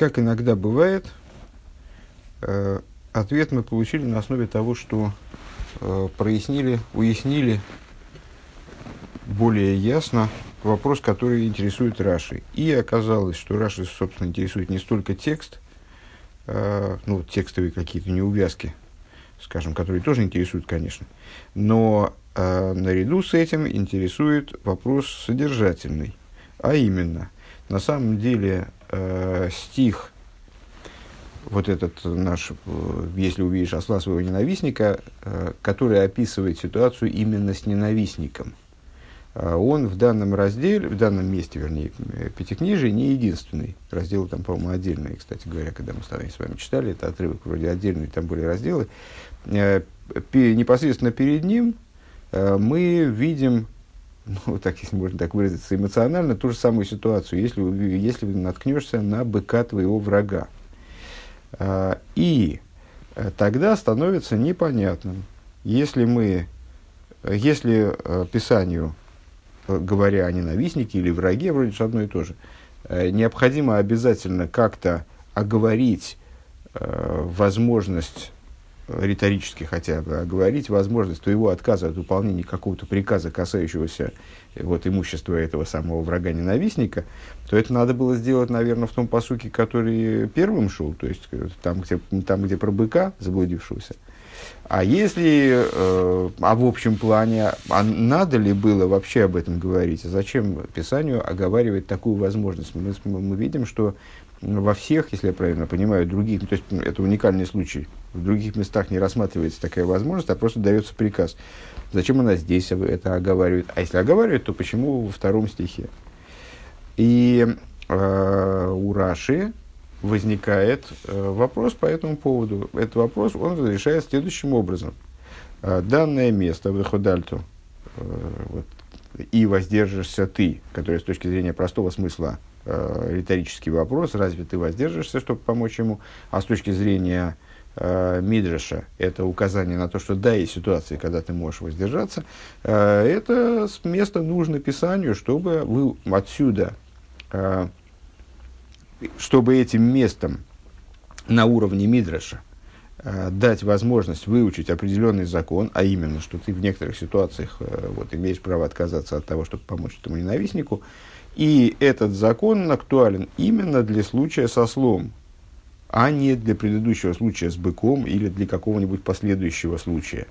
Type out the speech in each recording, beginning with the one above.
как иногда бывает, э, ответ мы получили на основе того, что э, прояснили, уяснили более ясно вопрос, который интересует Раши. И оказалось, что Раши, собственно, интересует не столько текст, э, ну, текстовые какие-то неувязки, скажем, которые тоже интересуют, конечно, но наряду с этим интересует вопрос содержательный, а именно, на самом деле, э, стих, вот этот наш, э, если увидишь осла своего ненавистника, э, который описывает ситуацию именно с ненавистником, э, он в данном разделе, в данном месте, вернее, пятикнижие не единственный. Разделы там, по-моему, отдельные, кстати говоря, когда мы с вами читали, это отрывок вроде отдельный, там были разделы. Непосредственно перед ним мы видим ну, так, если можно так выразиться, эмоционально ту же самую ситуацию, если, если наткнешься на быка твоего врага. А, и э, тогда становится непонятным, если мы, если э, Писанию, э, говоря о ненавистнике или враге, вроде же одно и то же, необходимо обязательно как-то оговорить возможность риторически хотя бы оговорить возможность твоего отказа от выполнения какого-то приказа, касающегося вот, имущества этого самого врага-ненавистника, то это надо было сделать, наверное, в том посуке, который первым шел, то есть э, там, где, там, где про быка заблудившегося. А если, э, а в общем плане, а надо ли было вообще об этом говорить? Зачем Писанию оговаривать такую возможность? Мы, мы видим, что во всех, если я правильно понимаю, других, то есть это уникальный случай, в других местах не рассматривается такая возможность, а просто дается приказ. Зачем она здесь это оговаривает? А если оговаривает, то почему во втором стихе? И э, у Раши возникает э, вопрос по этому поводу. Этот вопрос он разрешает следующим образом. Э, данное место в Эходальту э, вот, и воздержишься ты, которое с точки зрения простого смысла э, риторический вопрос, разве ты воздержишься, чтобы помочь ему, а с точки зрения э, Мидраша, это указание на то, что да, есть ситуации, когда ты можешь воздержаться, э, это место нужно Писанию, чтобы вы отсюда, э, чтобы этим местом на уровне Мидраша э, дать возможность выучить определенный закон, а именно, что ты в некоторых ситуациях э, вот, имеешь право отказаться от того, чтобы помочь этому ненавистнику, и этот закон актуален именно для случая со слом, а не для предыдущего случая с быком или для какого-нибудь последующего случая.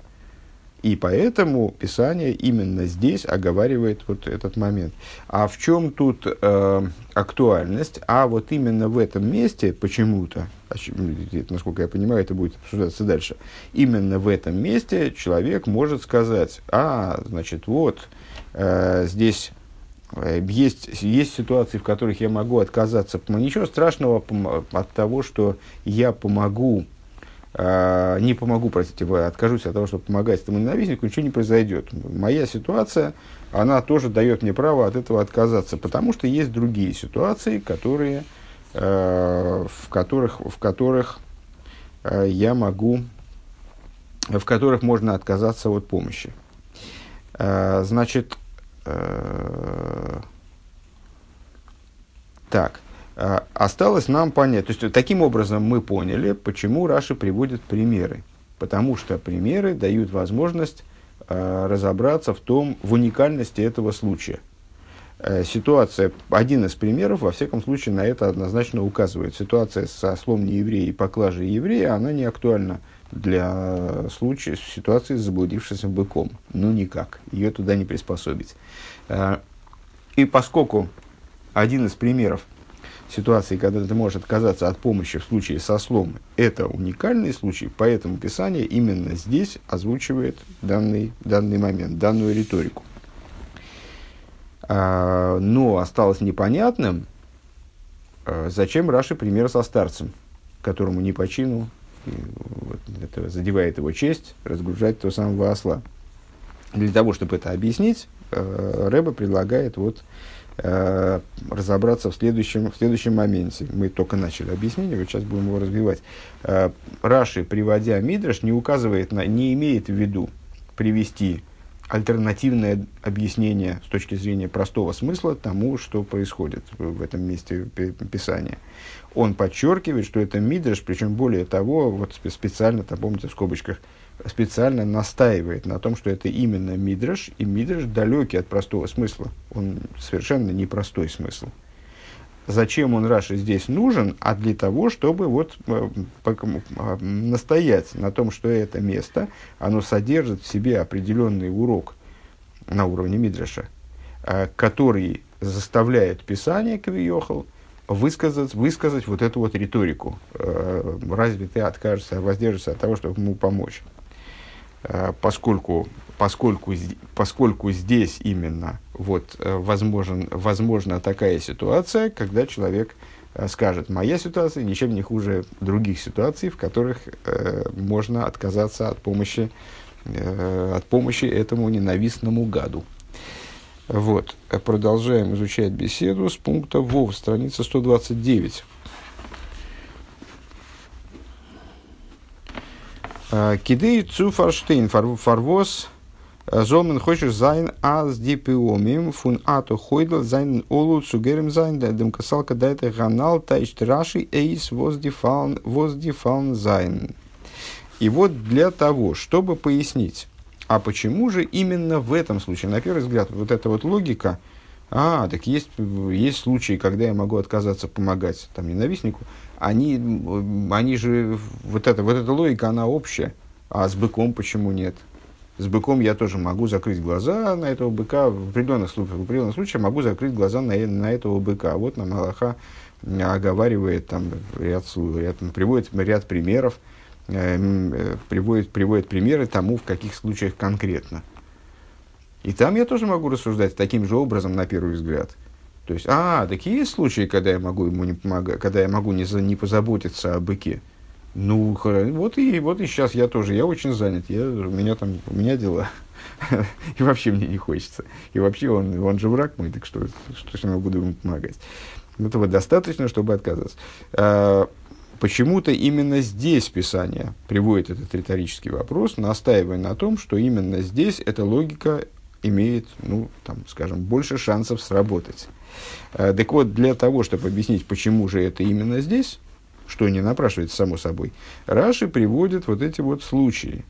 И поэтому Писание именно здесь оговаривает вот этот момент. А в чем тут э, актуальность? А вот именно в этом месте почему-то, насколько я понимаю, это будет обсуждаться дальше, именно в этом месте человек может сказать, а, значит, вот э, здесь есть, есть ситуации, в которых я могу отказаться. Ничего страшного от того, что я помогу, э, не помогу, простите, откажусь от того, чтобы помогать этому ненавистнику, ничего не произойдет. Моя ситуация, она тоже дает мне право от этого отказаться, потому что есть другие ситуации, которые, э, в которых, в которых э, я могу, в которых можно отказаться от помощи. Э, значит, Э, так, э, осталось нам понять, то есть таким образом мы поняли, почему Раши приводит примеры. Потому что примеры дают возможность э, разобраться в том, в уникальности этого случая. Ситуация, один из примеров, во всяком случае, на это однозначно указывает. Ситуация со слом нееврея и поклажей еврея, она не актуальна для случая, ситуации с заблудившимся быком. Ну, никак. Ее туда не приспособить. Э, и поскольку один из примеров ситуации, когда ты можешь отказаться от помощи в случае со слом, это уникальный случай, поэтому Писание именно здесь озвучивает данный, данный момент, данную риторику. А, но осталось непонятным, э, зачем Раши пример со старцем, которому не по чину это задевает его честь, разгружать то самого осла. Для того, чтобы это объяснить, э, Рэба предлагает вот, э, разобраться в следующем, в следующем моменте. Мы только начали объяснение, вот сейчас будем его развивать. Э, Раши, приводя Мидраш, не указывает, на, не имеет в виду привести альтернативное объяснение с точки зрения простого смысла тому, что происходит в этом месте Писания. Он подчеркивает, что это мидрш, причем более того, вот специально, там, помните, в скобочках, специально настаивает на том, что это именно мидрш, и мидрш далекий от простого смысла. Он совершенно непростой смысл. Зачем он Раши здесь нужен? А для того, чтобы вот э, э, настоять на том, что это место, оно содержит в себе определенный урок на уровне Мидраша, э, который заставляет Писание Кавиохал высказать, высказать вот эту вот риторику. Разве ты откажешься, воздержишься от того, чтобы ему помочь? Поскольку, поскольку, поскольку здесь именно вот, э, возможен, возможна такая ситуация, когда человек э, скажет, моя ситуация ничем не хуже других ситуаций, в которых э, можно отказаться от помощи, э, от помощи этому ненавистному гаду. Вот. Продолжаем изучать беседу с пункта ВОВ, страница 129. Кидей цуфарштейн фарвоз Золмен хочешь зайн аз дипиомим фун ату хойдл зайн олу цугерем зайн дем касалка дайте ганал тайшт раши эйс воздифалн зайн. И вот для того, чтобы пояснить, а почему же именно в этом случае, на первый взгляд, вот эта вот логика, а, так есть, есть случаи, когда я могу отказаться помогать там, ненавистнику, они, они же, вот эта, вот эта логика, она общая, а с быком почему нет? С быком я тоже могу закрыть глаза на этого быка. В определенных случаях, в определенных случаях могу закрыть глаза на, на этого быка. Вот нам Аллаха оговаривает, там, ряд, ряд, приводит ряд примеров, э, э, приводит, приводит примеры тому, в каких случаях конкретно. И там я тоже могу рассуждать таким же образом, на первый взгляд. То есть, а, такие случаи, когда я могу ему не помогать, когда я могу не, не позаботиться о быке. Ну, вот и, вот и сейчас я тоже, я очень занят, я, у меня там, у меня дела. и вообще мне не хочется. И вообще он, он же враг мой, так что, что я буду ему помогать. Этого достаточно, чтобы отказаться. А, почему-то именно здесь Писание приводит этот риторический вопрос, настаивая на том, что именно здесь эта логика имеет, ну, там, скажем, больше шансов сработать. А, так вот, для того, чтобы объяснить, почему же это именно здесь, что не напрашивается само собой, Раши приводит вот эти вот случаи,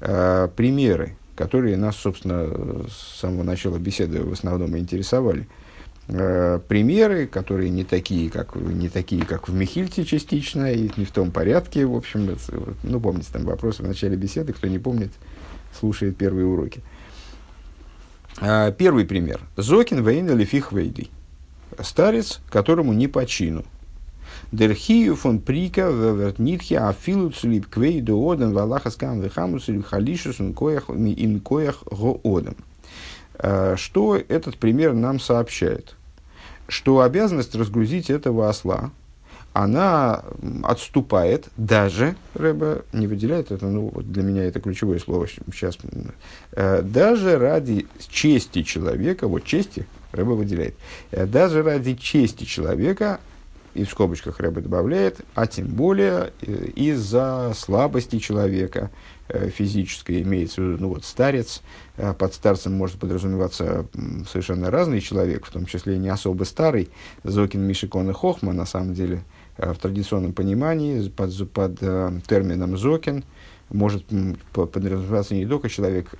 э, примеры, которые нас, собственно, с самого начала беседы в основном интересовали. Э, примеры, которые не такие, как, не такие, как в Михильте частично, и не в том порядке, в общем, ну, помните, там вопросы в начале беседы, кто не помнит, слушает первые уроки. Э, первый пример. Зокин Вейн или Фихвейдий. Старец, которому не по чину – Дерхию фон Прика вертнитхи афилу цулип квей до оден валахаскам вехамус или халишус инкоях инкоях гоодем. Что этот пример нам сообщает? Что обязанность разгрузить этого осла, она отступает даже, Рэба не выделяет это, ну, вот для меня это ключевое слово сейчас, э, даже ради чести человека, вот чести Рэба выделяет, э, даже ради чести человека и в скобочках Рэбе добавляет, а тем более э, из-за слабости человека э, физической, имеется ну вот старец, э, под старцем может подразумеваться совершенно разный человек, в том числе не особо старый, Зокин, Мишикон и Хохма, на самом деле, в традиционном понимании, под, под термином Зокин, может подразумеваться не только человек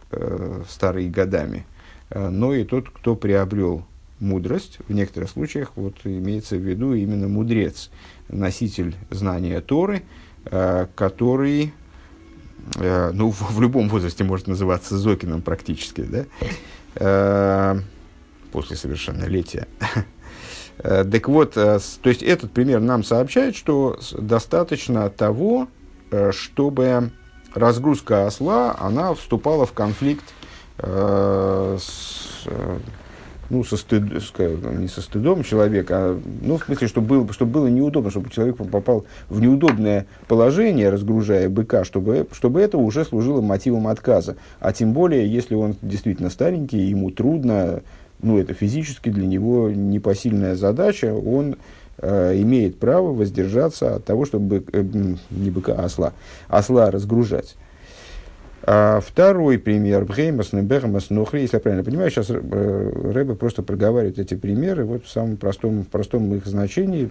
старый годами, но и тот, кто приобрел мудрость, в некоторых случаях вот, имеется в виду именно мудрец, носитель знания Торы, э, который э, ну, в, любом возрасте может называться Зокином практически, да? Э, после совершеннолетия. Так вот, то есть этот пример нам сообщает, что достаточно того, чтобы разгрузка осла, она вступала в конфликт с ну, со стыд, не со стыдом человека, а, ну, в смысле, чтобы было, чтобы было неудобно, чтобы человек попал в неудобное положение, разгружая быка, чтобы, чтобы это уже служило мотивом отказа. А тем более, если он действительно старенький, ему трудно, ну, это физически для него непосильная задача, он э, имеет право воздержаться от того, чтобы, э, не быка, а осла, осла разгружать. А, второй пример. Бхеймас, Небермас, Нохри. Если я правильно понимаю, сейчас э, Рэбе просто проговаривает эти примеры вот в самом простом, в простом их значении,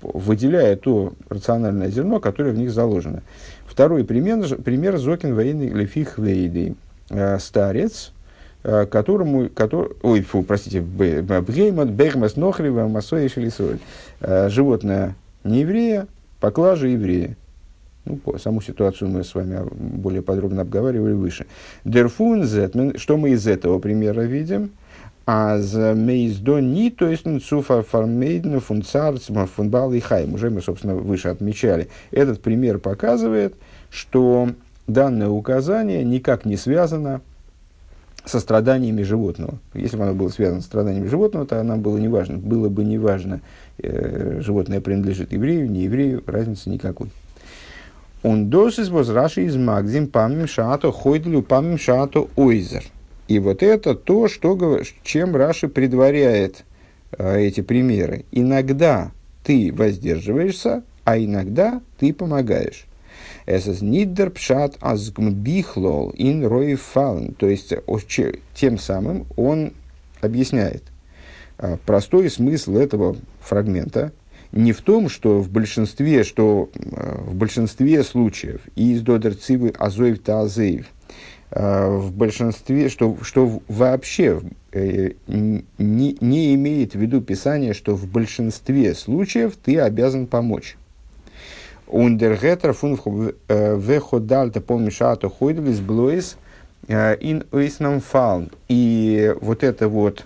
выделяя то рациональное зерно, которое в них заложено. Второй пример, пример Зокин Вейны Лефих Вейды. Э, старец, э, которому, который, ой, фу, простите, Бгеймат, Бегмас Нохрива, Масоя Шелисоль. Животное не еврея, поклажа еврея. Ну, саму ситуацию мы с вами более подробно обговаривали выше. Дерфун что мы из этого примера видим? А за мейздо ни, то есть цуфа фармейден фунцарц фунбал и хайм. Уже мы, собственно, выше отмечали. Этот пример показывает, что данное указание никак не связано со страданиями животного. Если бы оно было связано с страданиями животного, то нам было, неважно, было бы неважно, э, животное принадлежит еврею, не еврею, разницы никакой. Он досис возраши из Магдим памим шато хойдлю памим шато ойзер. И вот это то, что, чем Раши предваряет э, эти примеры. Иногда ты воздерживаешься, а иногда ты помогаешь. Es нидер пшат азгмбихлол ин роифалн. То есть, тем самым он объясняет простой смысл этого фрагмента, не в том, что в большинстве, что э, в большинстве случаев из додер цивы азоев таазеев, э, в большинстве, что, что вообще э, не, не имеет в виду Писание, что в большинстве случаев ты обязан помочь. Ундергетер фун веходальта помешато хойдвис блоис ин уиснам фаун. И вот это вот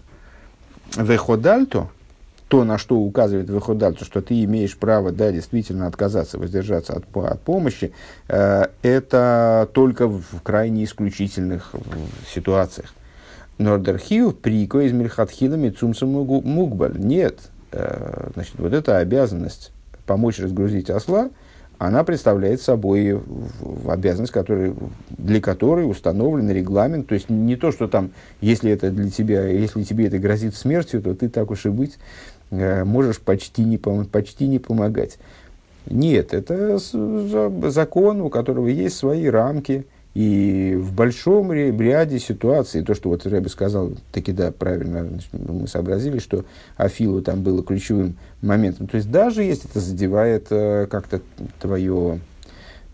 веходальто, то, на что указывает выходаль, то, что ты имеешь право, да, действительно отказаться, воздержаться от, от помощи, э, это только в, в крайне исключительных ситуациях. Нордерхиу прико из Мирхатхилами Цумсу Мугбаль. Нет. Э, значит, вот эта обязанность помочь разгрузить осла, она представляет собой обязанность, который, для которой установлен регламент. То есть не то, что там, если это для тебя, если тебе это грозит смертью, то ты так уж и быть Э, можешь почти не, почти не помогать. Нет, это закон, у которого есть свои рамки, и в большом ряде ситуаций, то, что вот Рэбби сказал, таки да, правильно, мы сообразили, что Афилу там было ключевым моментом. То есть даже если это задевает э, как-то твое,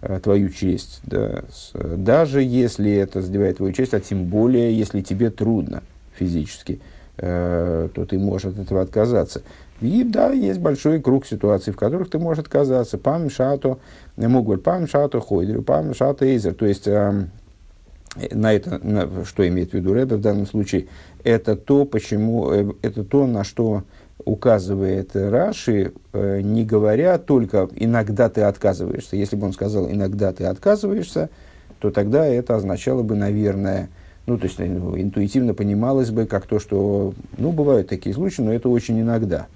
э, твою честь, да, даже если это задевает твою честь, а тем более, если тебе трудно физически, Э, то ты можешь от этого отказаться. И да, есть большой круг ситуаций, в которых ты можешь отказаться. Пам шато, могут пам шато хойдер, пам шато эйзер. То есть, э, на это, на, что имеет в виду Рэбе в данном случае, это то, почему, э, это то, на что указывает Раши, э, не говоря только иногда ты отказываешься. Если бы он сказал иногда ты отказываешься, то тогда это означало бы, наверное, ну, то есть ну, интуитивно понималось бы как то, что, ну, бывают такие случаи, но это очень иногда.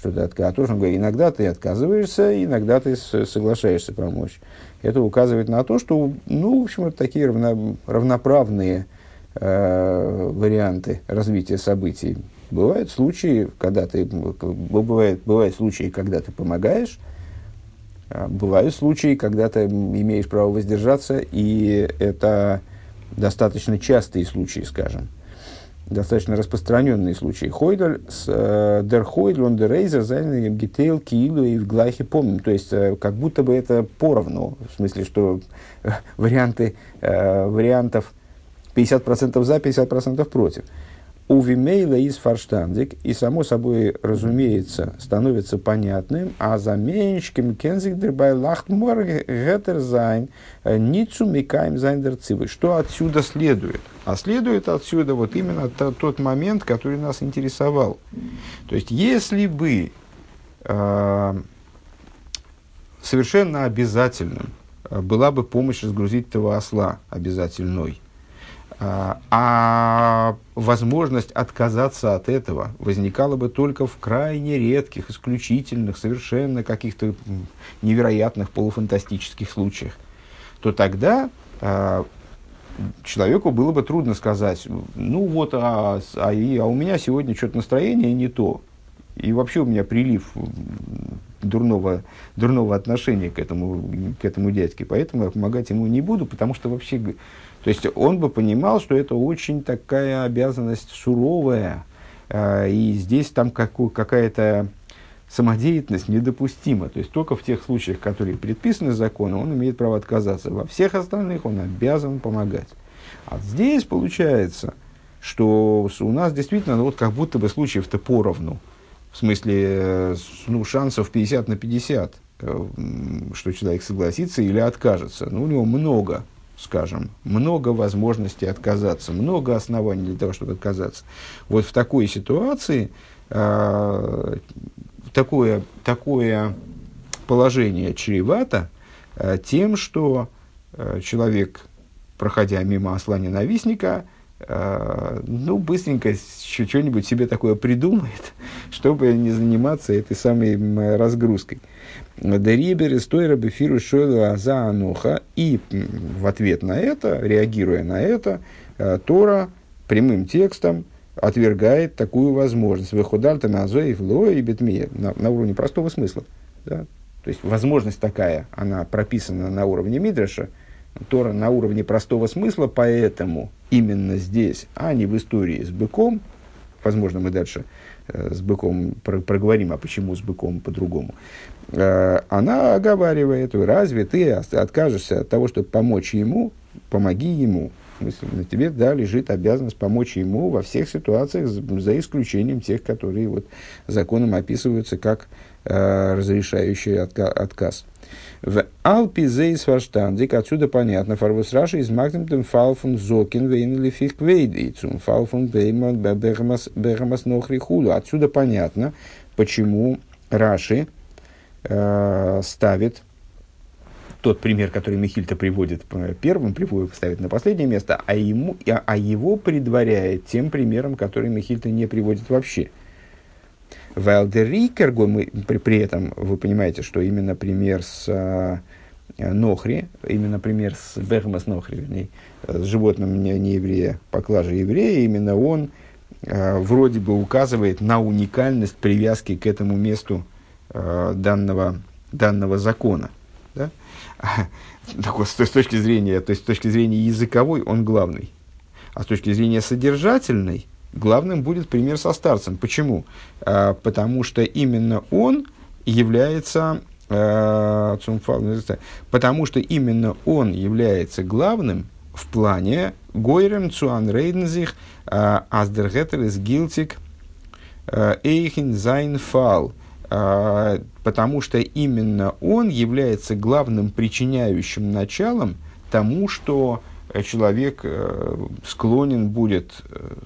Что ты отка... Что он говорит, иногда ты отказываешься, иногда ты соглашаешься помочь. Это указывает на то, что, ну, в общем, это такие равно... равноправные э, варианты развития событий. Бывают случаи, когда ты, бывает, бывают случаи, когда ты помогаешь, а бывают случаи, когда ты имеешь право воздержаться, и это достаточно частые случаи, скажем, достаточно распространенные случаи. Хойдер, э, дер Хойдер, он дер Рейзер, зайнен гитейл, киилу и в глахе помним. То есть, э, как будто бы это поровну, в смысле, что варианты, э, вариантов 50% за, 50% против у Вимейла из фарштандик, и само собой, разумеется, становится понятным, а за меньшким кензик бай лахтмор гетерзайн ницу микаем зайндер Что отсюда следует? А следует отсюда вот именно то, тот момент, который нас интересовал. То есть, если бы э, совершенно обязательным э, была бы помощь разгрузить этого осла обязательной, а, а возможность отказаться от этого возникала бы только в крайне редких, исключительных, совершенно каких-то невероятных полуфантастических случаях. То тогда а, человеку было бы трудно сказать, ну вот, а, а, и, а у меня сегодня что-то настроение не то. И вообще у меня прилив дурного, дурного отношения к этому, к этому дядьке, поэтому я помогать ему не буду, потому что вообще... То есть он бы понимал, что это очень такая обязанность суровая, э, и здесь там какая-то самодеятельность недопустима. То есть только в тех случаях, которые предписаны законом, он имеет право отказаться. Во всех остальных он обязан помогать. А здесь получается, что у нас действительно ну, вот как будто бы случаев-то поровну. В смысле, э, ну, шансов 50 на 50, э, что человек согласится или откажется. Ну, у него много, скажем, много возможностей отказаться, много оснований для того, чтобы отказаться. Вот в такой ситуации э, такое, такое положение чревато э, тем, что э, человек, проходя мимо осла ненавистника, ну, быстренько что-нибудь себе такое придумает, чтобы не заниматься этой самой разгрузкой. Дерибер из той рабефиру шойла за аноха. И в ответ на это, реагируя на это, Тора прямым текстом отвергает такую возможность. Выходальта на зоев ло и бетмия на, на уровне простого смысла. Да? То есть возможность такая, она прописана на уровне Мидраша, Тора на уровне простого смысла, поэтому именно здесь, а не в истории с быком, возможно, мы дальше э, с быком про, проговорим, а почему с быком по-другому, э, она оговаривает, разве ты откажешься от того, чтобы помочь ему, помоги ему, на тебе, да, лежит обязанность помочь ему во всех ситуациях, за исключением тех, которые вот законом описываются как э, разрешающий отка- отказ. В Алпи зейс фарштандик, отсюда понятно, фарвус раши из магнитом фалфун зокин вейн или фих вейдейцум, фалфун бергамас нохрихулу. Отсюда понятно, почему Раши э, ставит тот пример, который Михильта приводит первым, приводит, ставит на последнее место, а, ему, а, его предваряет тем примером, который Михильта не приводит вообще. Вайлдерикерго, мы при, при этом вы понимаете, что именно пример с а, Нохри, именно пример с Бехмас Нохри, вернее, с животным не, не еврея, поклажа еврея, именно он а, вроде бы указывает на уникальность привязки к этому месту а, данного, данного закона. Да? так вот, с, точки зрения, то есть с точки зрения языковой он главный. А с точки зрения содержательной, главным будет пример со старцем. Почему? А, потому что именно он является а, потому что именно он является главным в плане Гойрем Цуан Рейдензих Аздергетер из Гилтик Эйхин Зайн Фал – потому что именно он является главным причиняющим началом тому, что человек э, склонен будет э,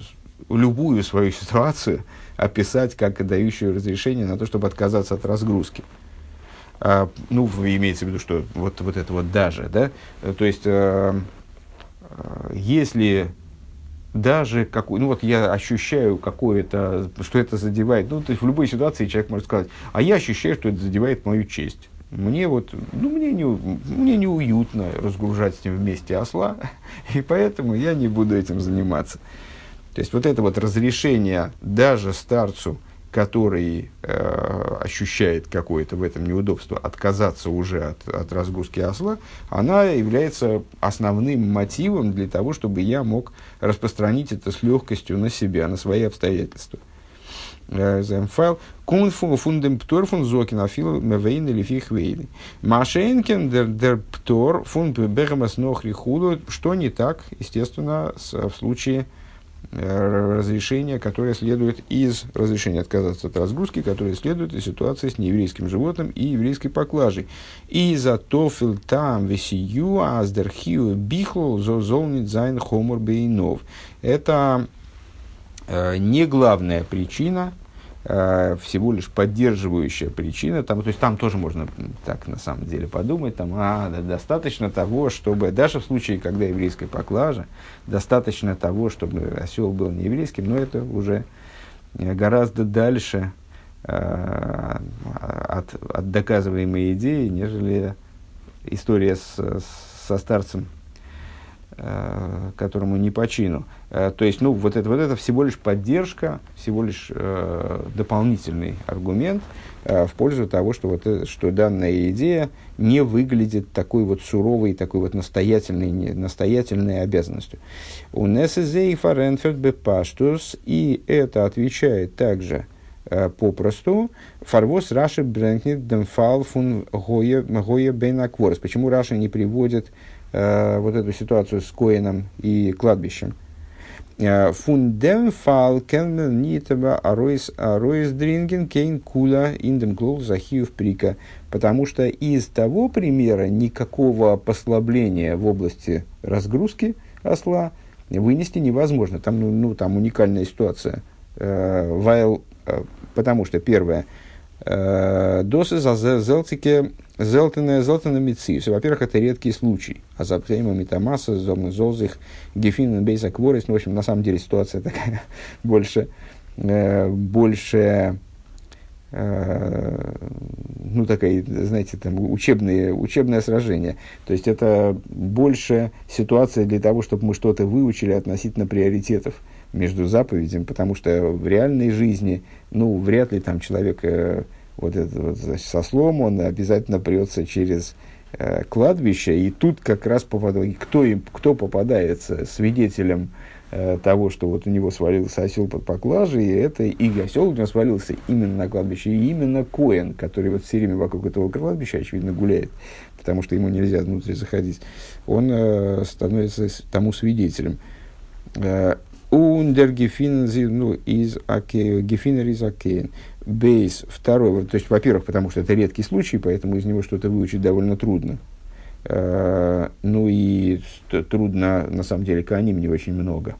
любую свою ситуацию описать как дающую разрешение на то, чтобы отказаться от разгрузки. А, ну, имеется в виду, что вот, вот это вот даже, да, то есть, э, если даже какой, ну вот я ощущаю какое-то, что это задевает, ну то есть в любой ситуации человек может сказать, а я ощущаю, что это задевает мою честь. Мне вот, ну мне не, мне неуютно разгружать с ним вместе осла, и поэтому я не буду этим заниматься. То есть вот это вот разрешение даже старцу который э, ощущает какое-то в этом неудобство, отказаться уже от, от разгрузки осла, она является основным мотивом для того, чтобы я мог распространить это с легкостью на себя, на свои обстоятельства. Э, Земфайл. Кун фундем птор фун зокин афил мевейн или фихвейны. Машенкин дер дер птор фун бегамас нохри худу. Что не так, естественно, в случае Э, разрешение, которое следует из разрешения отказаться от разгрузки, которое следует из ситуации с нееврейским животным и еврейской поклажей. И за тофил там весию аздерхию бихло золнит зайн хомор бейнов. Это э, не главная причина, Э, всего лишь поддерживающая причина. Там, то есть там тоже можно так на самом деле подумать, там, а, достаточно того, чтобы, даже в случае, когда еврейская поклажа, достаточно того, чтобы осел был не еврейским, но это уже э, гораздо дальше э, от, от доказываемой идеи, нежели история с, со старцем Э, которому не почину. Э, то есть, ну, вот это, вот это всего лишь поддержка, всего лишь э, дополнительный аргумент э, в пользу того, что, вот, э, что данная идея не выглядит такой вот суровой, такой вот настоятельной, не, настоятельной обязанностью. У Несезей Фаренферд Бепаштус, и это отвечает также э, попросту, Фарвос Раши Брэнкнет Демфал фун Гоя Бейнакворс. Почему Раша не приводит э, вот эту ситуацию с Коином и кладбищем. Э, Фундем фал кенмен нитаба ароис ароис дринген кейн кула индем клол захиев прика. Потому что из того примера никакого послабления в области разгрузки осла вынести невозможно. Там, ну, ну там уникальная ситуация. Э, Вайл, э, потому что первое, досы за зелтике Зелтене, зелтене мициус. Во-первых, это редкий случай. А за метамаса, золзих, гефин, бейса кворис. Ну, в общем, на самом деле ситуация такая больше, э, больше э, ну, такая, знаете, там, учебные, учебное сражение. То есть, это больше ситуация для того, чтобы мы что-то выучили относительно приоритетов между заповедями, потому что в реальной жизни, ну, вряд ли там человек э, вот этот вот, значит, со слом, он обязательно прется через э, кладбище, и тут как раз попадает, кто, им, кто попадается свидетелем э, того, что вот у него свалился осел под поклажей, и это и осел у него свалился именно на кладбище, и именно Коэн, который вот все время вокруг этого кладбища, очевидно, гуляет, потому что ему нельзя внутрь заходить, он э, становится тому свидетелем. Э, Ундер ну, из Гефинер из Акейн. Бейс второй, то есть, во-первых, потому что это редкий случай, поэтому из него что-то выучить довольно трудно. Uh, ну и трудно, на самом деле, каним не очень много.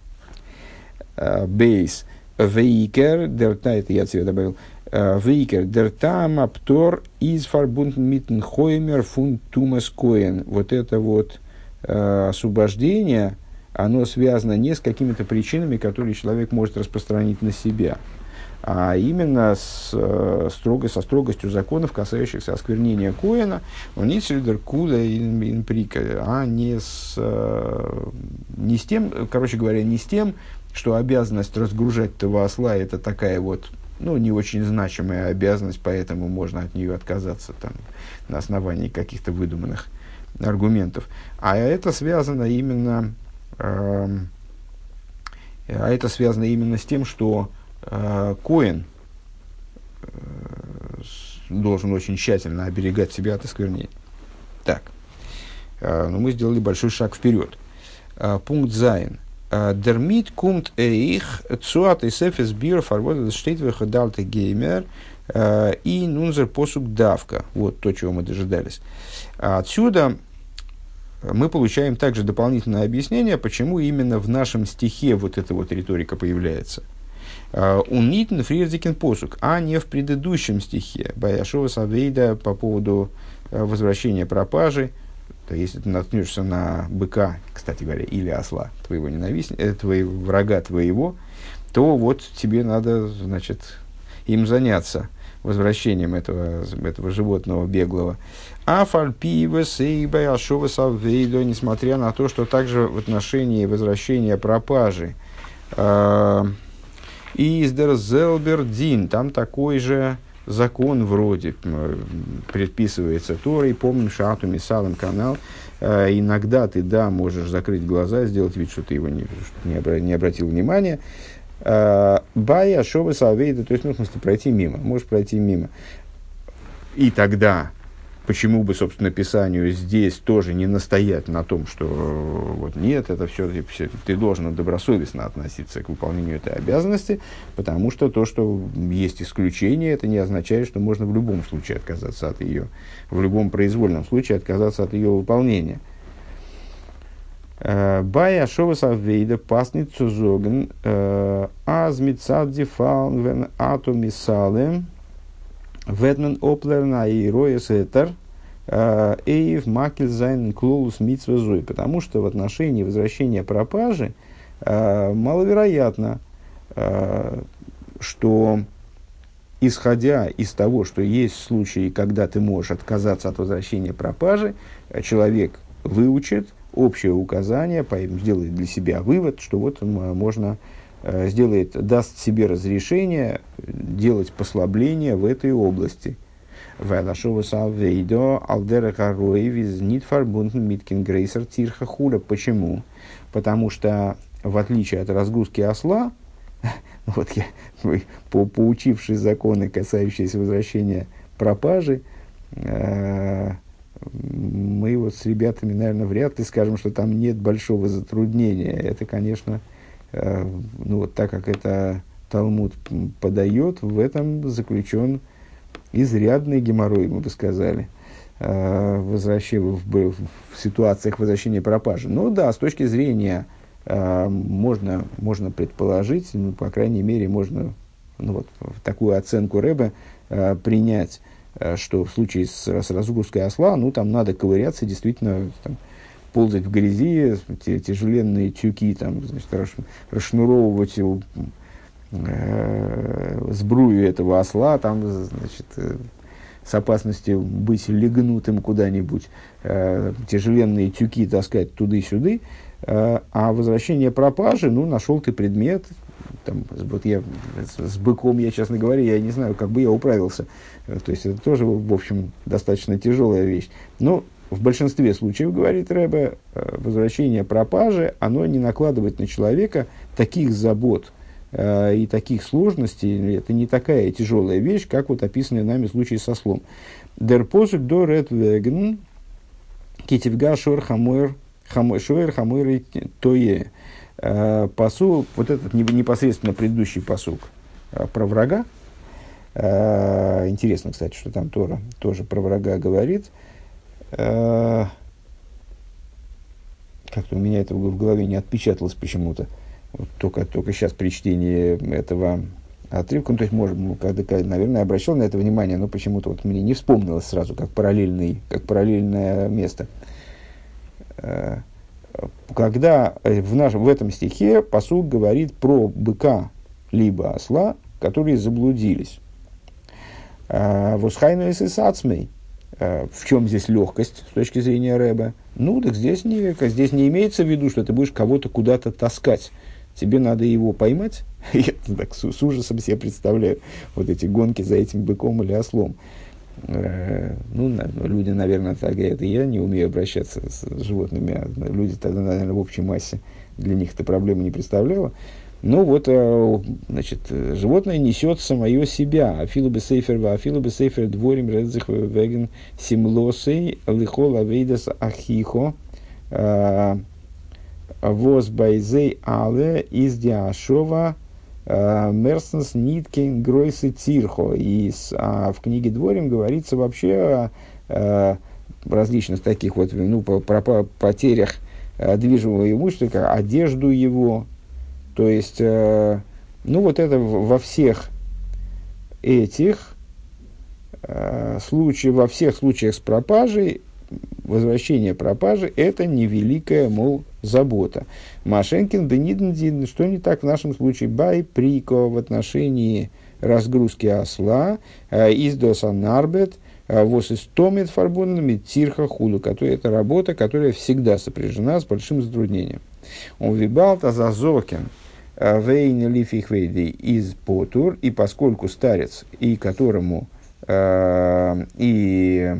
Бейс. Вейкер, дерта, это я тебе добавил. Вейкер, дертам аптор из фарбунтен митен хоймер фун тумас коен. Вот это вот uh, освобождение, оно связано не с какими-то причинами, которые человек может распространить на себя а именно с, э, строго, со строгостью законов, касающихся осквернения Коина, он Ницельдер Куда Инприка, а не с, э, не с тем, короче говоря, не с тем, что обязанность разгружать того осла это такая вот ну, не очень значимая обязанность, поэтому можно от нее отказаться там, на основании каких-то выдуманных аргументов. А это связано именно, а это связано именно с тем, что Э, Коин э, должен очень тщательно оберегать себя от осквернения. Так, э, но ну, мы сделали большой шаг вперед. Пункт Зайн. דערמיט קומט אויך צו א תוספות ביאור פארוואס דא שטייט וחדלת וגומר אין אונזער פסוק דוקא. Вот то, чего мы дожидались. Отсюда мы получаем также дополнительное объяснение, почему именно в нашем стихе вот эта вот риторика появляется – Э, Унитн фрирзикен посук, а не в предыдущем стихе. Баяшова Савейда по поводу э, возвращения пропажи. То если ты наткнешься на быка, кстати говоря, или осла твоего ненавистника, э, твоего врага твоего, то вот тебе надо, значит, им заняться возвращением этого, этого животного беглого. А фальпивес и баяшова савейдо, несмотря на то, что также в отношении возвращения пропажи и издер Зелбердин, там такой же закон вроде предписывается Торой. Помним Шату Мисалом канал. Э, иногда ты, да, можешь закрыть глаза, сделать вид, что ты его не, не обратил внимания. Э, Бая, Шова, Салвейда, то есть, ну, в смысле, пройти мимо. Можешь пройти мимо. И тогда почему бы, собственно, Писанию здесь тоже не настоять на том, что вот нет, это все, ты должен добросовестно относиться к выполнению этой обязанности, потому что то, что есть исключение, это не означает, что можно в любом случае отказаться от ее, в любом произвольном случае отказаться от ее выполнения. Э, Бая Шоваса Вейда пасницу зоген э, азмицад дефалвен атомисалем Ветмен Оплерна и Роес Этер э, Эйв Макельзайн Клоус Митсвезой. Потому что в отношении возвращения пропажи маловероятно, что исходя из того, что есть случаи, когда ты можешь отказаться от возвращения пропажи, человек выучит, общее указание, сделает для себя вывод, что вот можно сделает, даст себе разрешение делать послабление в этой области. Вайлашова Салвейдо, Алдера Гароевиз, Нитфарбунтен, Миткин. Почему? Потому что, в отличие от разгрузки осла, вот я, по, поучившись законы, касающиеся возвращения пропажи, э, мы вот с ребятами, наверное, вряд ли скажем, что там нет большого затруднения. Это, конечно, э, ну вот так как это Талмуд подает, в этом заключен изрядный геморрой, мы бы сказали, э, возвращение, в, в, в ситуациях возвращения пропажи. Ну да, с точки зрения э, можно, можно предположить, ну, по крайней мере, можно ну, вот, такую оценку Рэба принять, что в случае с, с разгрузкой осла, ну, там надо ковыряться, действительно, там, ползать в грязи, тяжеленные тюки, там, значит, расшнуровывать э, сбрую этого осла, там, значит, э, с опасностью быть легнутым куда-нибудь, э, тяжеленные тюки таскать туды-сюды, э, а возвращение пропажи, ну, нашел ты предмет, там, вот я с, с быком, я, честно говоря, я не знаю, как бы я управился. Э, то есть, это тоже, в общем, достаточно тяжелая вещь. Но в большинстве случаев, говорит Рэбе, э, возвращение пропажи, оно не накладывает на человека таких забот, Э, и таких сложностей, это не такая тяжелая вещь, как вот описанный нами случай со слом. Der Posuk до Ред Веген, Китивга Шор Хамойр, Шойр Хамойр Тое. Э, посук, вот этот непосредственно предыдущий посук э, про врага, Интересно, кстати, что там Тора тоже про врага говорит. Как-то у меня это в голове не отпечаталось почему-то вот только, только сейчас при чтении этого отрывка, ну, то есть, может, ну, когда, наверное, обращал на это внимание, но почему-то вот мне не вспомнилось сразу, как, параллельный, как параллельное место. Когда э, в, нашем, в этом стихе посуд говорит про быка либо осла, которые заблудились. Э, Восхайна и сацмей. В чем здесь легкость с точки зрения Рэба? Ну, так здесь не, здесь не имеется в виду, что ты будешь кого-то куда-то таскать тебе надо его поймать. Я так с, с ужасом себе представляю вот эти гонки за этим быком или ослом. Ну, люди, наверное, так говорят, и я не умею обращаться с животными, а люди тогда, наверное, в общей массе для них эта проблема не представляла. Ну вот, э, значит, животное несет самое себя. Афилу бы сейфер, афилу бы сейфер дворим редзих веген симлосей лихол авейдас ахихо. Э, воз байзей але из диашова мерсенс ниткин гройсы тирхо. И а в книге Дворим говорится вообще о э, различных таких вот, ну, по, про потерях э, движимого имущества, как одежду его. То есть, ну, вот это во всех этих случаях, во всех случаях с пропажей возвращение пропажи – это невеликая, мол, забота. Машенкин, Бенидендин, что не так в нашем случае? Бай, Прико в отношении разгрузки осла, э, из доса нарбет, э, вос истомит фарбонами тирха худу, которая это работа, которая всегда сопряжена с большим затруднением. Он вибалта зазокин, э, вейн лифих из потур, и поскольку старец, и которому и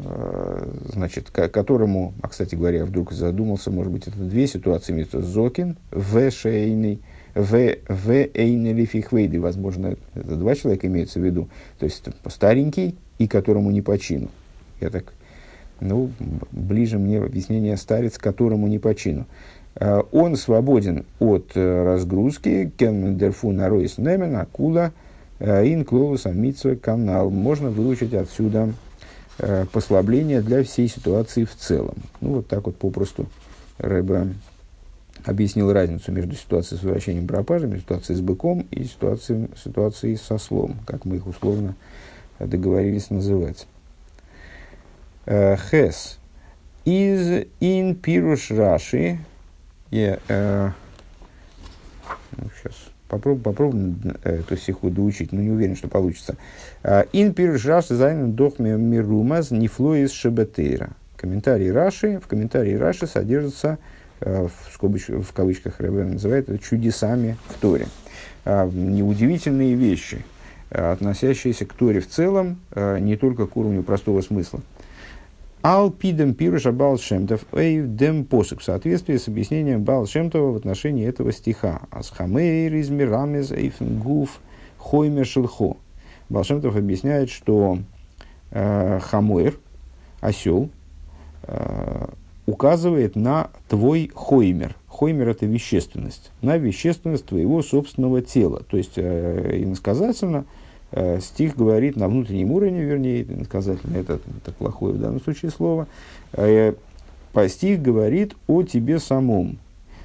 Э, значит, которому, а, кстати говоря, вдруг задумался, может быть, это две ситуации, имеется Зокин, В. Шейный, В. В. Эйнели Фихвейды, возможно, это два человека имеется в виду, то есть старенький и которому не по чину. Я так, ну, ближе мне объяснение старец, которому не по чину. Э, он свободен от э, разгрузки, кенмендерфу на ройс немен, акула, ин клоус канал. Можно выучить отсюда э, послабление для всей ситуации в целом. Ну, вот так вот попросту Рэба объяснил разницу между ситуацией с возвращением пропажами, ситуацией с быком и ситуацией, ситуацией со слом, как мы их условно договорились называть. Э, Хес. Из ин пируш раши. Я, э, ну, сейчас Попробуем, попробуем эту сиху доучить, но не уверен, что получится. А, אין פירש"י זיינען דאך מרומז נפלאות שבתורה. комментарии Раши, в комментарии Раши содержится, в, скобоч, в кавычках Рэбе называет это чудесами в Торе. Неудивительные вещи, относящиеся к Торе в целом, не только к уровню простого смысла. על פי דעם פירוש הבעל שם טוב אויף דעם פסוק в соответствии с объяснением Бал Шемтова в отношении этого стиха. אז חמור איז מרמז אויפן גוף хоймер шелхо. Бал Шемтов объясняет, что э, хамойр, осел, э, указывает на твой хоймер. Хоймер – это вещественность. На вещественность твоего собственного тела. То есть, э, иносказательно – стих говорит на внутреннем уровне, вернее, иносказательно, это, это плохое в данном случае слово, э, стих говорит о тебе самом,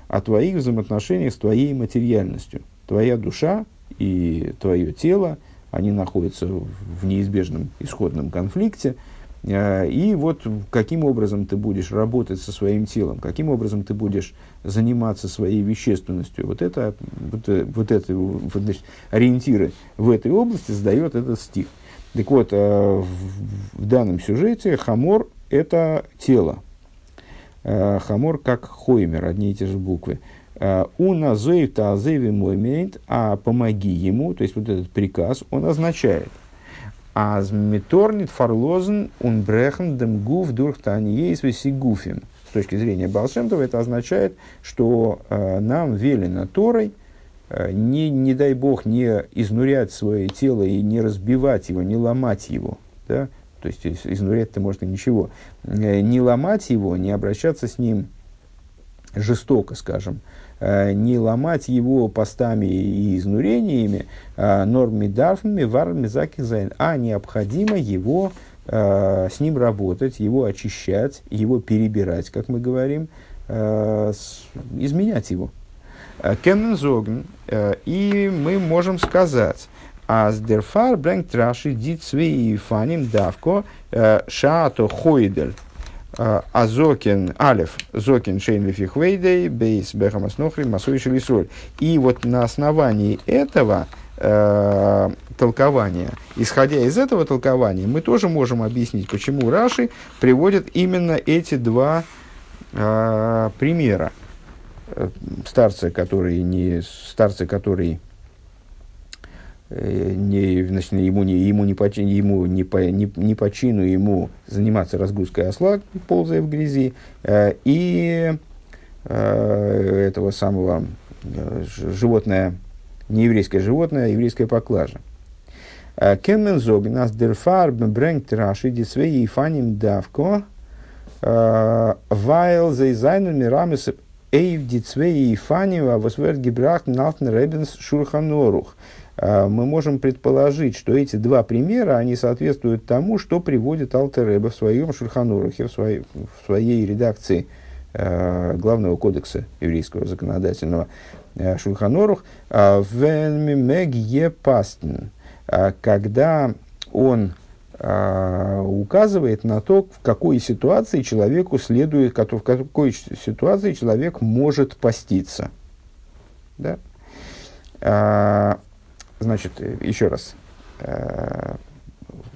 о твоих взаимоотношениях с твоей материальностью. Твоя душа и твое тело, они находятся в неизбежном исходном конфликте – Э, и вот каким образом ты будешь работать со своим телом, каким образом ты будешь заниматься своей вещественностью. Вот это, вот, э, вот это вот, значит, ориентиры в этой области задает этот стих. Так вот, э, в, в данном сюжете хамор – это тело. Хамор как хоймер, одни и те же буквы. У назоев таазеви мой а помоги ему, то есть вот этот приказ, он означает – Аз меторнит фарлозен он брехен дем гуф durch таниейс гуфим. С точки зрения Балшемтова это означает, что э, нам велено Торой, э, не, не дай бог, не изнурять свое тело и не разбивать его, не ломать его. Да? То есть изнурять-то может и ничего. Э, не ломать его, не обращаться с ним жестоко, скажем, Э, не ломать его постами и изнурениями, э, норми дарфами, варми закизайн, а необходимо его э, с ним работать, его очищать, его перебирать, как мы говорим, изменять его. Кеннензоген, и мы можем сказать, אז דערפאר ברענגט רש"י די צוויי אופנים דוקא שאתה חודל. א זקן, אלף, זקן, שאין לפי כבודו, בית, בהמת נכרי, ומשאוי של ישראל. И вот на основании этого э, толкования, исходя из этого толкования, мы тоже можем объяснить, почему Раши приводит именно эти два э, примера. Старцы, которые не старцы, которые не, значит, ему, не, ему, не, по, ему не, по, не, не по чину ему заниматься разгрузкой осла, ползая в грязи, э, и э, этого самого э, животное, не еврейское животное, а еврейская поклажа. Э, Кеммен зог нас дерфар брэнгт раши дисвей и фаним давко э, вайл зайзайну мирамес эйв дицвей и фаним а восверт гибрахт нафтен ребенс шурханорух. А, мы можем предположить, что эти два примера, они соответствуют тому, что приводит Алтереба в своем Шульханурахе, в своей, в своей редакции э, главного кодекса еврейского законодательного э, Шульханорух, «Венмимег епастн», когда он э, указывает на то, в какой ситуации человеку следует, в какой ситуации человек может поститься. Да? Значит, еще раз, э,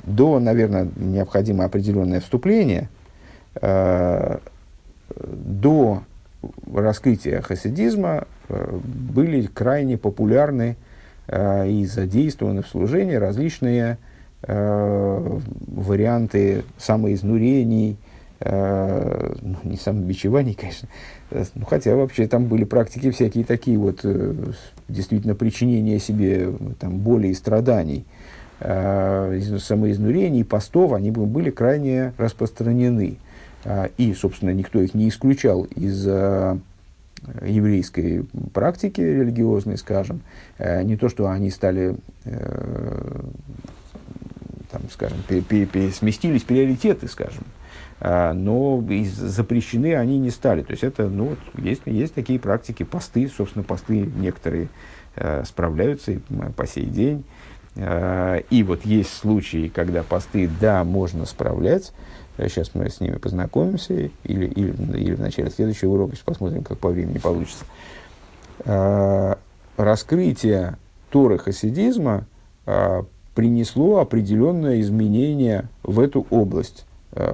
до, наверное, необходимо определенное вступление, э, до раскрытия хасидизма э, были крайне популярны и задействованы в служении различные варианты самоизнурений, ну, не самобичеваний, конечно, ну, хотя вообще там были практики всякие такие вот, э, действительно, причинения себе там, боли и страданий, э, самоизнурений, постов, они были крайне распространены. Э, и, собственно, никто их не исключал из э, еврейской практики религиозной, скажем. Э, не то, что они стали э, там, скажем, пе- пе- пе- сместились приоритеты, скажем, но запрещены они не стали. То есть это, ну, есть, есть такие практики, посты, собственно, посты некоторые э, справляются и по сей день. Э, и вот есть случаи, когда посты, да, можно справлять. Сейчас мы с ними познакомимся, или, или, или в начале следующего урока, сейчас посмотрим, как по времени получится. Э, раскрытие Торы хасидизма э, принесло определенное изменение в эту область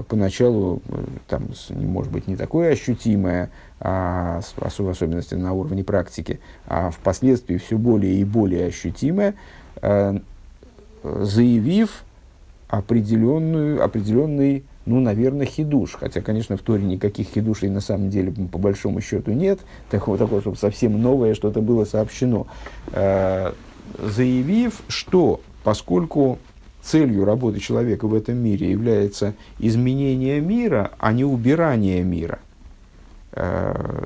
поначалу, там, может быть, не такое ощутимое, а, в особенности на уровне практики, а впоследствии все более и более ощутимое, заявив определенную, определенный ну, наверное, хидуш. Хотя, конечно, в Торе никаких хидушей на самом деле, по большому счету, нет. Такого, такого чтобы совсем новое что-то было сообщено. Э, заявив, что поскольку целью работы человека в этом мире является изменение мира, а не убирание мира. Э,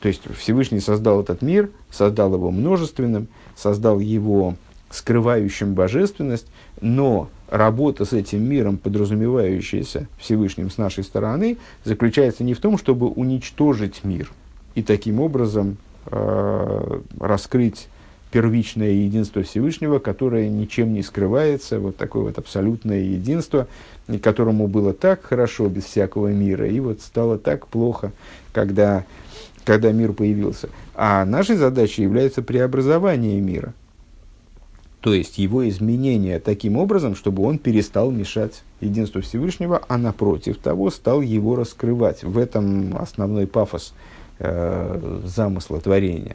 то есть Всевышний создал этот мир, создал его множественным, создал его скрывающим божественность, но работа с этим миром, подразумевающаяся Всевышним с нашей стороны, заключается не в том, чтобы уничтожить мир и таким образом э, раскрыть первичное единство Всевышнего, которое ничем не скрывается, вот такое вот абсолютное единство, которому было так хорошо без всякого мира, и вот стало так плохо, когда, когда мир появился. А нашей задачей является преобразование мира – то есть его изменение таким образом, чтобы он перестал мешать единству Всевышнего, а напротив того стал его раскрывать. В этом основной пафос э, замысла творения.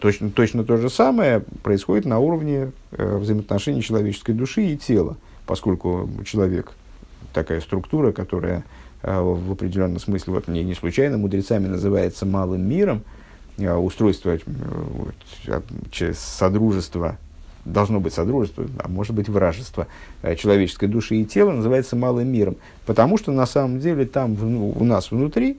Точно, точно то же самое происходит на уровне э, взаимоотношений человеческой души и тела, поскольку человек такая структура, которая э, в определенном смысле, вот мне не случайно мудрецами называется малым миром, э, устройство э, вот, через содружество должно быть содружество, а может быть вражество э, человеческой души и тела, называется малым миром. Потому что на самом деле там ну, у нас внутри,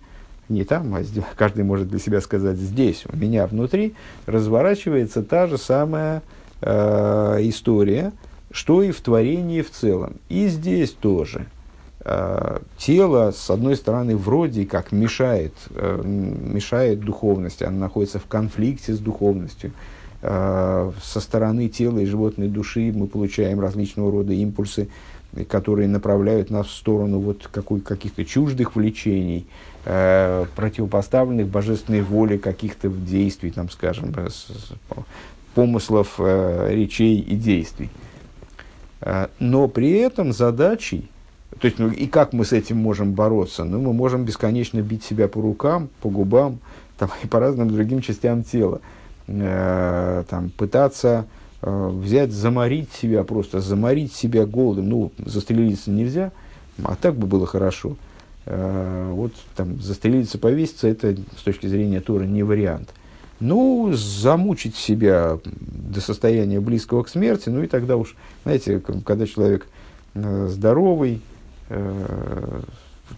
не там, а здесь, каждый может для себя сказать здесь, у меня внутри, разворачивается та же самая э, история, что и в творении в целом. И здесь тоже. Э, тело, с одной стороны, вроде как мешает, э, мешает духовности, оно находится в конфликте с духовностью. Э, со стороны тела и животной души мы получаем различного рода импульсы, которые направляют нас в сторону вот какой, каких-то чуждых влечений, э, противопоставленных божественной воле каких-то действий, там, скажем, э, с, с, помыслов, э, речей и действий. Э, но при этом задачей, то есть, ну, и как мы с этим можем бороться? Ну, мы можем бесконечно бить себя по рукам, по губам там, и по разным другим частям тела. Э, там, пытаться взять, заморить себя, просто заморить себя голодом. Ну, застрелиться нельзя, а так бы было хорошо. Э, вот там застрелиться, повеситься, это с точки зрения Тора не вариант. Ну, замучить себя до состояния близкого к смерти, ну и тогда уж, знаете, когда человек э, здоровый, э,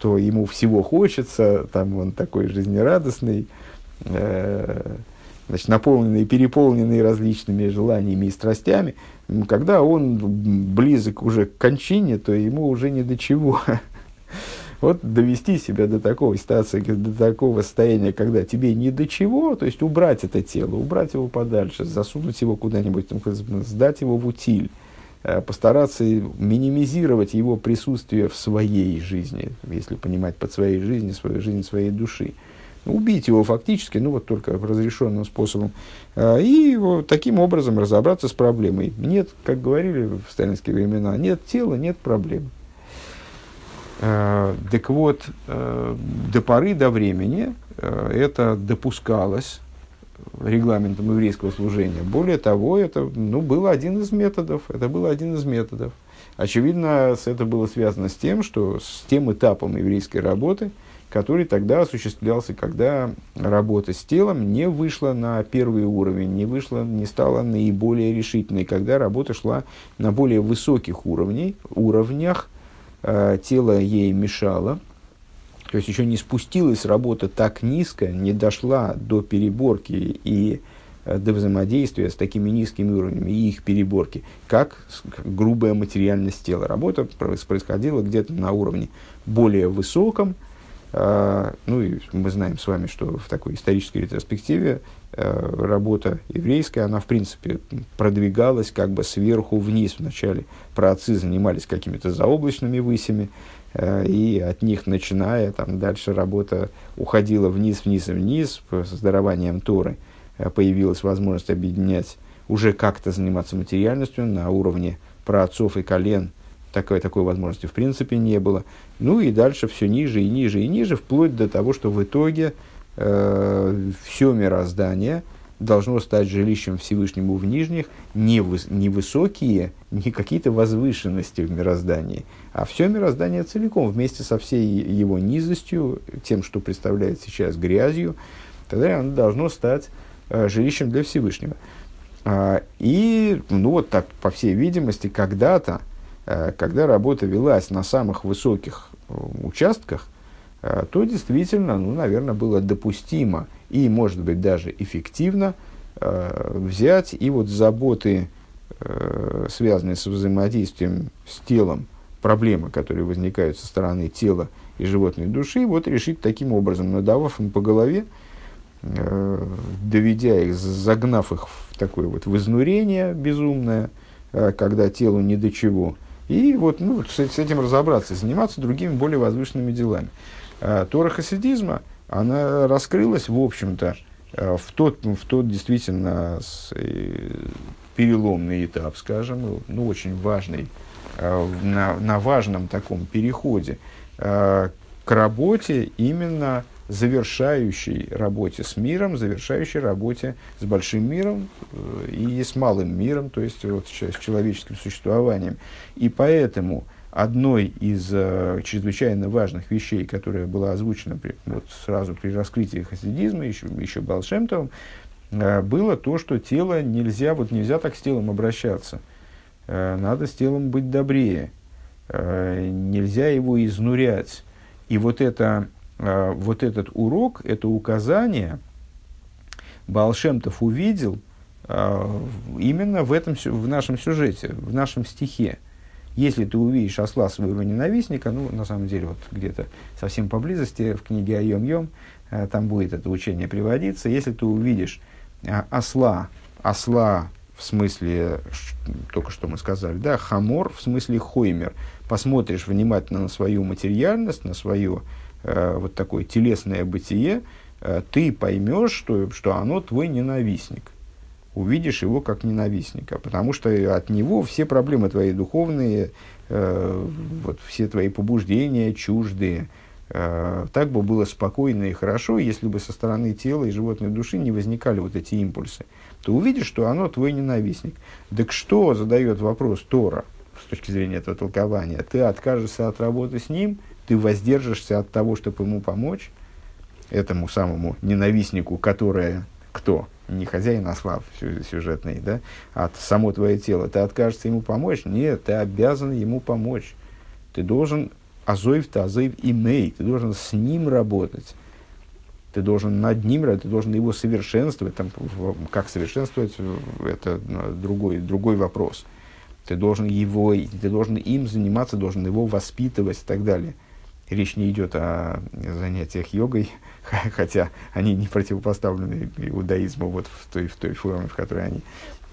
то ему всего хочется, там он такой жизнерадостный, э, значит, наполненный, переполненный различными желаниями и страстями, когда он близок уже к кончине, то ему уже не до чего. Вот довести себя до такого ситуации, до такого состояния, когда тебе не до чего, то есть убрать это тело, убрать его подальше, засунуть его куда-нибудь, сдать его в утиль, э, постараться минимизировать его присутствие в своей жизни, если понимать под своей жизнью, свою жизнь своей души убить его фактически, ну вот только разрешенным способом, а, и вот таким образом разобраться с проблемой. Нет, как говорили в сталинские времена, нет тела, нет проблем. А, так вот, а, до поры до времени это допускалось регламентом еврейского служения. Более того, это ну, был один из методов. Это был один из методов. Очевидно, это было связано с тем, что с тем этапом еврейской работы – который тогда осуществлялся, когда работа с телом не вышла на первый уровень, не, вышла, не стала наиболее решительной, когда работа шла на более высоких уровней, уровнях, э, тело ей мешало, то есть еще не спустилась работа так низко, не дошла до переборки и э, до взаимодействия с такими низкими уровнями и их переборки, как грубая материальность тела. Работа происходила где-то на уровне более высоком, ну и мы знаем с вами, что в такой исторической ретроспективе э, работа еврейская, она в принципе продвигалась как бы сверху вниз. Вначале праотцы занимались какими-то заоблачными высями, э, и от них начиная, там дальше работа уходила вниз, вниз и вниз, с дарованием Торы появилась возможность объединять, уже как-то заниматься материальностью на уровне праотцов и колен – такой, такой возможности в принципе не было. Ну и дальше все ниже и ниже и ниже, вплоть до того, что в итоге э, все мироздание должно стать жилищем Всевышнему в нижних, не, выс, не высокие, не какие-то возвышенности в мироздании, а все мироздание целиком, вместе со всей его низостью, тем, что представляет сейчас грязью, тогда оно должно стать э, жилищем для Всевышнего. А, и, ну вот так, по всей видимости, когда-то, когда работа велась на самых высоких э, участках, э, то действительно, ну, наверное, было допустимо и, может быть, даже эффективно взять и вот заботы, связанные с взаимодействием с телом, проблемы, которые возникают со стороны тела и животной души, вот решить таким образом, надавав им по голове, Э, доведя их, загнав их в такое вот в изнурение безумное, э, когда телу не до чего. И вот ну, с, с этим разобраться, заниматься другими более возвышенными делами. Э, Тора хасидизма, она раскрылась, в общем-то, в тот, в тот действительно с, переломный этап, скажем, ну, очень важный, на, на важном таком переходе к работе именно завершающей работе с миром, завершающей работе с большим миром э, и с малым миром, то есть вот, с человеческим существованием. И поэтому одной из э, чрезвычайно важных вещей, которая была озвучена при, вот, сразу при раскрытии хасидизма, еще, еще Балшемтовым, э, было то, что тело нельзя, вот нельзя так с телом обращаться. Э, надо с телом быть добрее. Э, нельзя его изнурять. И вот это вот этот урок, это указание Балшемтов увидел э, именно в, этом, в нашем сюжете, в нашем стихе. Если ты увидишь осла своего ненавистника, ну, на самом деле, вот где-то совсем поблизости в книге Айом Йом, э, там будет это учение приводиться. Если ты увидишь э, осла, осла в смысле, только что мы сказали, да, хамор в смысле хоймер, посмотришь внимательно на свою материальность, на свое Э, вот такое телесное бытие, э, ты поймешь, что, что оно твой ненавистник. Увидишь его как ненавистника, потому что от него все проблемы твои духовные, э, вот все твои побуждения чуждые. Так бы было спокойно и хорошо, если бы со стороны тела и животной души не возникали вот эти импульсы. Ты увидишь, что оно твой ненавистник. Так что задает вопрос Тора с точки зрения этого толкования? Ты откажешься от работы с ним – ты воздержишься от того, чтобы ему помочь, этому самому ненавистнику, которое кто? Не хозяин осла сюжетный, да? А от само твое тело. Ты откажешься ему помочь? Нет, ты обязан ему помочь. Ты должен азоев-то, азоев имей. Ты должен с ним работать. Ты должен над ним, ты должен его совершенствовать. Там, как совершенствовать, это другой, другой вопрос. Ты должен, его, ты должен им заниматься, должен его воспитывать и так далее речь не идет о занятиях йогой, хотя они не противопоставлены иудаизму вот в той, в той форме, в которой они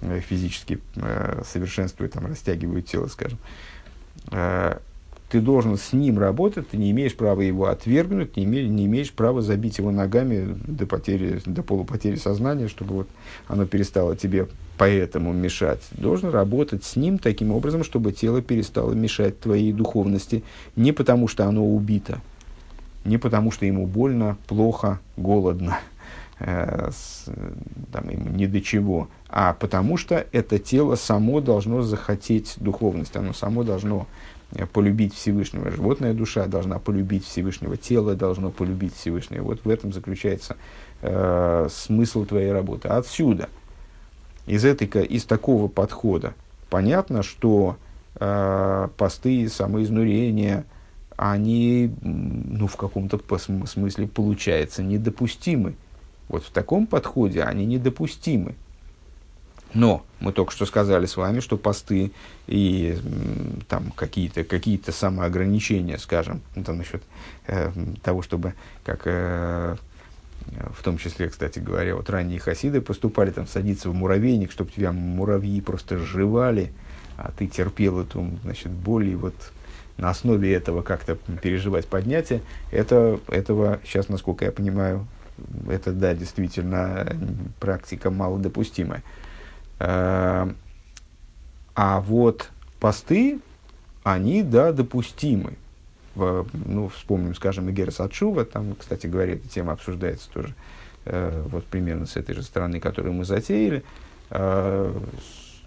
э, физически э, совершенствуют, там, растягивают тело, скажем. Ты должен с ним работать, ты не имеешь права его отвергнуть, не, име, не имеешь права забить его ногами до, потери, до полупотери сознания, чтобы вот оно перестало тебе поэтому мешать. Должен работать с ним таким образом, чтобы тело перестало мешать твоей духовности, не потому что оно убито, не потому что ему больно, плохо, голодно, э, там, ему ни до чего, а потому что это тело само должно захотеть духовность, оно само должно полюбить Всевышнего. Животная душа должна полюбить Всевышнего, тело должно полюбить Всевышнего. Вот в этом заключается э, смысл твоей работы. Отсюда – из, этой, из такого подхода понятно, что э, посты, самоизнурения, они ну, в каком-то смысле, получается, недопустимы. Вот в таком подходе они недопустимы. Но мы только что сказали с вами, что посты и там какие-то какие самоограничения, скажем, там насчет э, того, чтобы, как э, в том числе, кстати говоря, вот ранние хасиды поступали там садиться в муравейник, чтобы тебя муравьи просто жевали, а ты терпел эту, значит, боль и вот на основе этого как-то переживать поднятие, это, этого сейчас, насколько я понимаю, это, да, действительно практика малодопустимая. А, а вот посты, они, да, допустимы. Ну, вспомним, скажем, Игерас Атшува, там, кстати говоря, эта тема обсуждается тоже, э, вот примерно с этой же стороны, которую мы затеяли. Э,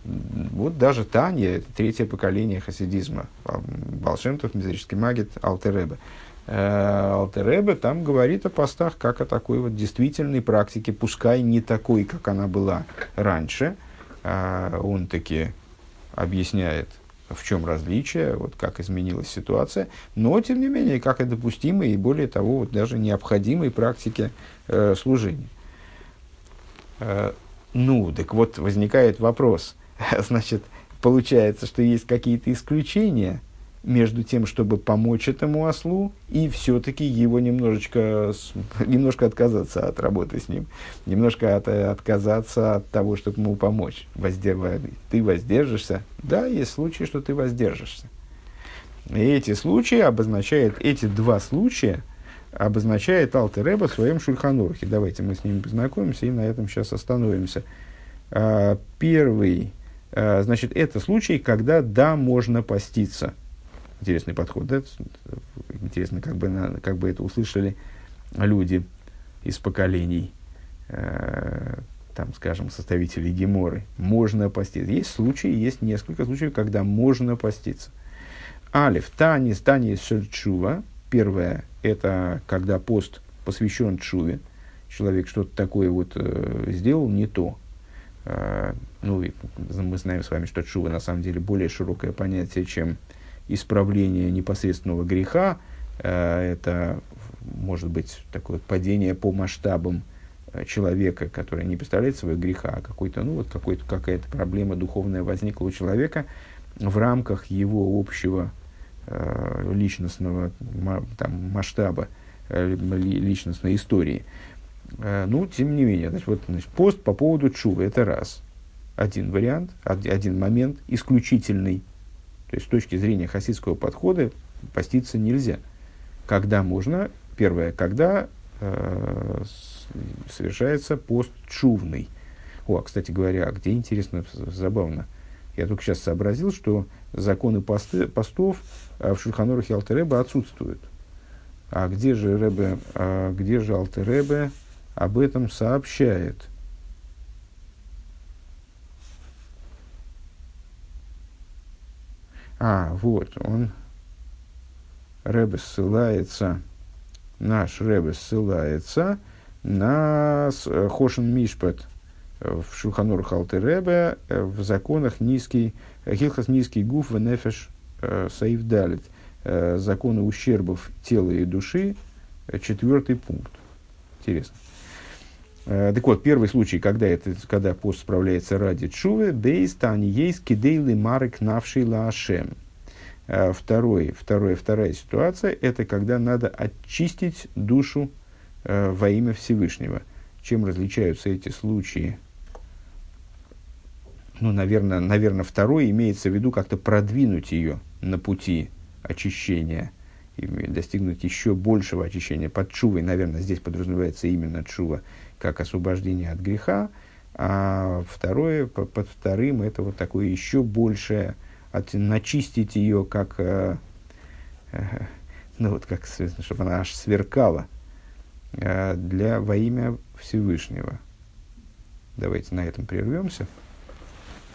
вот даже Таня, третье поколение хасидизма, Балшемтов, Мизерический Магит, Алтеребе. Э, Алтеребе там говорит о постах как о такой вот действительной практике, пускай не такой, как она была раньше. Э, он таки объясняет в чем различие, вот как изменилась ситуация, но, тем не менее, как и допустимой и, более того, вот даже необходимой практике э, служения. Э, ну, так вот, возникает вопрос, значит, получается, что есть какие-то исключения – между тем, чтобы помочь этому ослу, и все-таки его немножечко, немножко отказаться от работы с ним, немножко от, отказаться от того, чтобы ему помочь. Воздер... Ты воздержишься? Да, есть случаи, что ты воздержишься. И эти случаи обозначают, эти два случая обозначает Алтереба в своем Шульханурхе. Давайте мы с ними познакомимся и на этом сейчас остановимся. А, первый, а, значит, это случай, когда да, можно поститься – Интересный подход, да? Интересно, как бы, на, как бы это услышали люди из поколений, э, там, скажем, составителей Геморы. Можно поститься. Есть случаи, есть несколько случаев, когда можно поститься. Алиф, Танис, Танис Шельчува. Первое, это когда пост посвящен Чуве. Человек что-то такое вот э, сделал не то. Э, ну, мы знаем с вами, что Чува на самом деле более широкое понятие, чем исправление непосредственного греха, э, это может быть такое падение по масштабам э, человека, который не представляет своего греха, а какой-то, ну, вот какой-то, какая-то проблема духовная возникла у человека в рамках его общего э, личностного там, масштаба, личностной истории. Ну, тем не менее, значит, вот, значит, пост по поводу чува – это раз. Один вариант, один момент, исключительный, то есть с точки зрения хасидского подхода поститься нельзя. Когда можно? Первое, когда э, совершается пост чувный. О, а, кстати говоря, а где интересно, забавно. Я только сейчас сообразил, что законы посты, постов э, в Шульханорахе Алтереба отсутствуют. А где же Ребе, а где же Алтеребе об этом сообщает? А, вот, он, Рэбе ссылается, наш Рэбе ссылается на э, Хошен Мишпат в Шуханур Халты Рэбе э, в законах низкий, Хилхас низкий гуф в нефеш э, саив далит. Законы ущербов тела и души, четвертый пункт. Интересно. Так вот, первый случай, когда, это, когда пост справляется ради чувы, бейстани есть кидейли марек навший лаашем. Второй, второй, вторая ситуация – это когда надо очистить душу э, во имя Всевышнего. Чем различаются эти случаи? Ну, наверное, наверное, второй имеется в виду как-то продвинуть ее на пути очищения и достигнуть еще большего очищения. Под чувой, наверное, здесь подразумевается именно чува – как освобождение от греха, а второе, под, вторым, это вот такое еще большее, от, начистить ее как, э, э, ну вот как, чтобы она аж сверкала э, для, во имя Всевышнего. Давайте на этом прервемся.